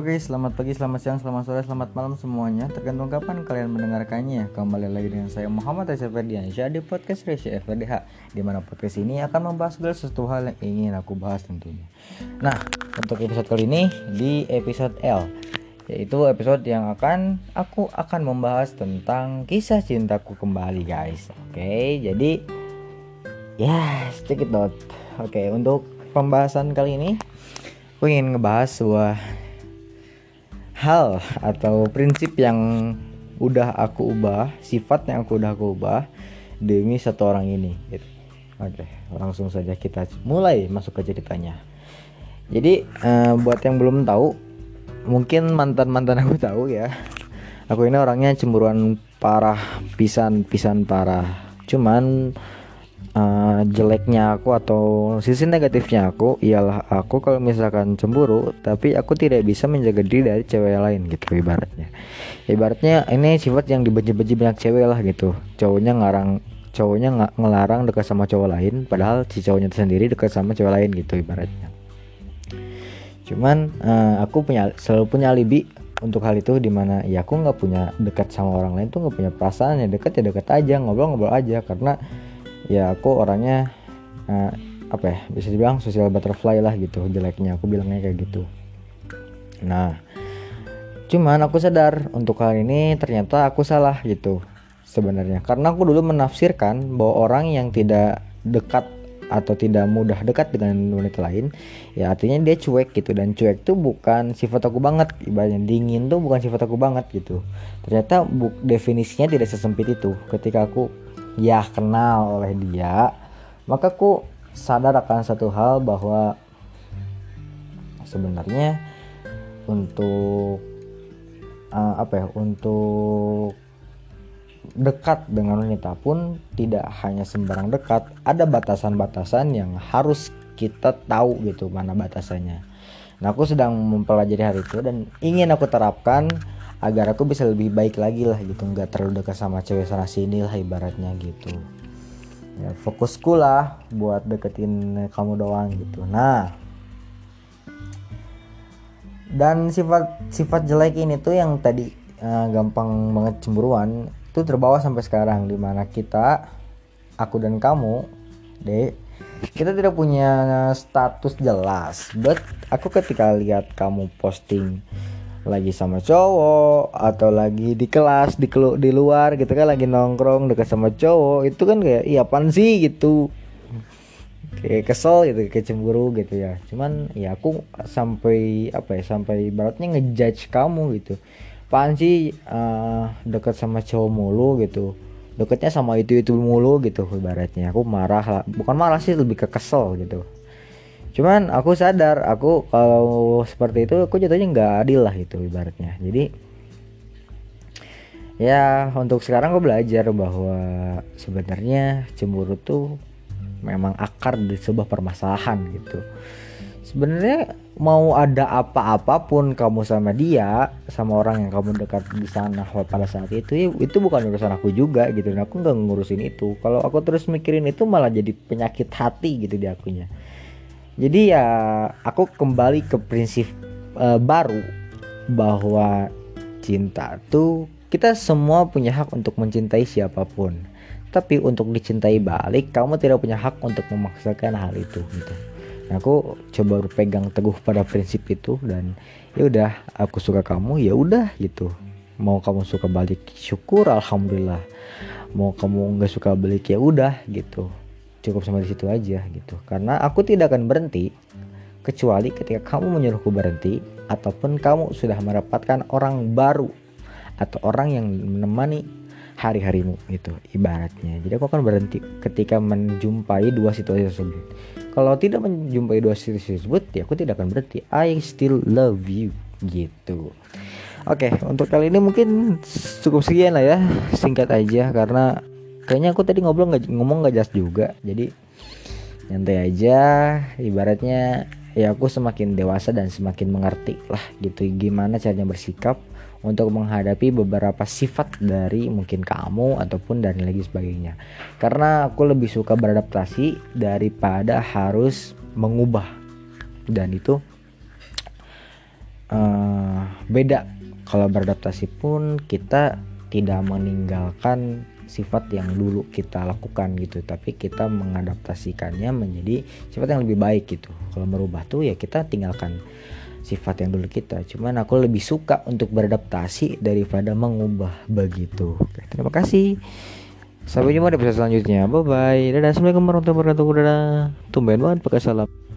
Oke, selamat pagi, selamat siang, selamat sore, selamat malam semuanya. Tergantung kapan kalian mendengarkannya. Kembali lagi dengan saya Muhammad Aisyah Ferdiansyah di podcast Resya FRDH Di mana podcast ini akan membahas segala sesuatu hal yang ingin aku bahas tentunya. Nah, untuk episode kali ini di episode L Yaitu episode yang akan aku akan membahas tentang kisah cintaku kembali guys. Oke, jadi Ya, yes, check it out Oke, untuk pembahasan kali ini Aku ingin ngebahas sebuah hal atau prinsip yang udah aku ubah, sifat yang aku udah aku ubah demi satu orang ini. Gitu. Oke, langsung saja kita mulai masuk ke ceritanya. Jadi uh, buat yang belum tahu, mungkin mantan mantan aku tahu ya. Aku ini orangnya cemburuan parah, pisan-pisan parah. Cuman uh, jeleknya aku atau sisi negatifnya aku ialah aku kalau misalkan cemburu tapi aku tidak bisa menjaga diri dari cewek lain gitu ibaratnya. Ibaratnya ini sifat yang dibenci-benci banyak cewek lah gitu. Cowoknya ngarang cowoknya nggak ngelarang dekat sama cowok lain padahal si cowoknya sendiri dekat sama cewek lain gitu ibaratnya. Cuman uh, aku punya selalu punya alibi untuk hal itu di mana ya aku nggak punya dekat sama orang lain tuh nggak punya perasaan ya dekat ya dekat aja ngobrol-ngobrol aja karena ya aku orangnya uh, apa ya bisa dibilang sosial butterfly lah gitu jeleknya. Aku bilangnya kayak gitu. Nah cuman aku sadar untuk hal ini ternyata aku salah gitu sebenarnya. Karena aku dulu menafsirkan bahwa orang yang tidak dekat atau tidak mudah dekat dengan wanita lain ya artinya dia cuek gitu. Dan cuek tuh bukan sifat aku banget ibaratnya dingin tuh bukan sifat aku banget gitu. Ternyata definisinya tidak sesempit itu. Ketika aku ya kenal oleh dia maka ku sadar akan satu hal bahwa sebenarnya untuk uh, apa ya untuk dekat dengan wanita pun tidak hanya sembarang dekat ada batasan-batasan yang harus kita tahu gitu mana batasannya. Nah aku sedang mempelajari hal itu dan ingin aku terapkan agar aku bisa lebih baik lagi lah gitu. Nggak terlalu dekat sama cewek sana sini lah ibaratnya gitu. Ya fokusku lah buat deketin kamu doang gitu. Nah dan sifat sifat jelek ini tuh yang tadi uh, gampang banget cemburuan itu terbawa sampai sekarang di mana kita aku dan kamu deh kita tidak punya status jelas. But aku ketika lihat kamu posting lagi sama cowok atau lagi di kelas di kelu, di luar gitu kan lagi nongkrong dekat sama cowok itu kan kayak iya pan sih? gitu. Kayak kesel gitu kayak cemburu gitu ya. Cuman ya aku sampai apa ya sampai baratnya ngejudge kamu gitu. Pan sih uh, dekat sama cowok mulu? gitu. Deketnya sama itu itu mulu gitu ibaratnya. Aku marah lah bukan marah sih lebih ke kesel gitu cuman aku sadar aku kalau seperti itu aku jatuhnya nggak adil lah itu ibaratnya. Jadi ya untuk sekarang aku belajar bahwa sebenarnya cemburu tuh memang akar di sebuah permasalahan gitu. Sebenarnya mau ada apa-apapun kamu sama dia sama orang yang kamu dekat di sana pada saat itu ya itu bukan urusan aku juga gitu. Dan aku nggak ngurusin itu. Kalau aku terus mikirin itu malah jadi penyakit hati gitu di akunya jadi ya aku kembali ke prinsip uh, baru bahwa cinta tuh kita semua punya hak untuk mencintai siapa pun. Tapi untuk dicintai balik kamu tidak punya hak untuk memaksakan hal itu gitu. Nah, aku coba berpegang teguh pada prinsip itu dan ya udah aku suka kamu ya udah gitu. Mau kamu suka balik syukur alhamdulillah. Mau kamu nggak suka balik ya udah gitu cukup sampai di situ aja gitu. Karena aku tidak akan berhenti kecuali ketika kamu menyuruhku berhenti ataupun kamu sudah mendapatkan orang baru atau orang yang menemani hari-harimu gitu ibaratnya. Jadi aku akan berhenti ketika menjumpai dua situasi tersebut. Kalau tidak menjumpai dua situasi tersebut ya aku tidak akan berhenti. I still love you gitu. Oke, untuk kali ini mungkin cukup sekian lah ya, singkat aja karena kayaknya aku tadi ngobrol nggak ngomong nggak jelas juga. Jadi nyantai aja. Ibaratnya ya aku semakin dewasa dan semakin mengerti lah gitu gimana caranya bersikap untuk menghadapi beberapa sifat dari mungkin kamu ataupun dan lagi sebagainya. Karena aku lebih suka beradaptasi daripada harus mengubah. Dan itu uh, beda. Kalau beradaptasi pun kita tidak meninggalkan sifat yang dulu kita lakukan gitu tapi kita mengadaptasikannya menjadi sifat yang lebih baik gitu. Kalau merubah tuh ya kita tinggalkan sifat yang dulu kita. Cuman aku lebih suka untuk beradaptasi daripada mengubah begitu. Terima kasih. Sampai jumpa di episode selanjutnya. Bye bye dadah. Assalamualaikum warahmatullahi wabarakatuh. Dadah. Tumben banget pakai salam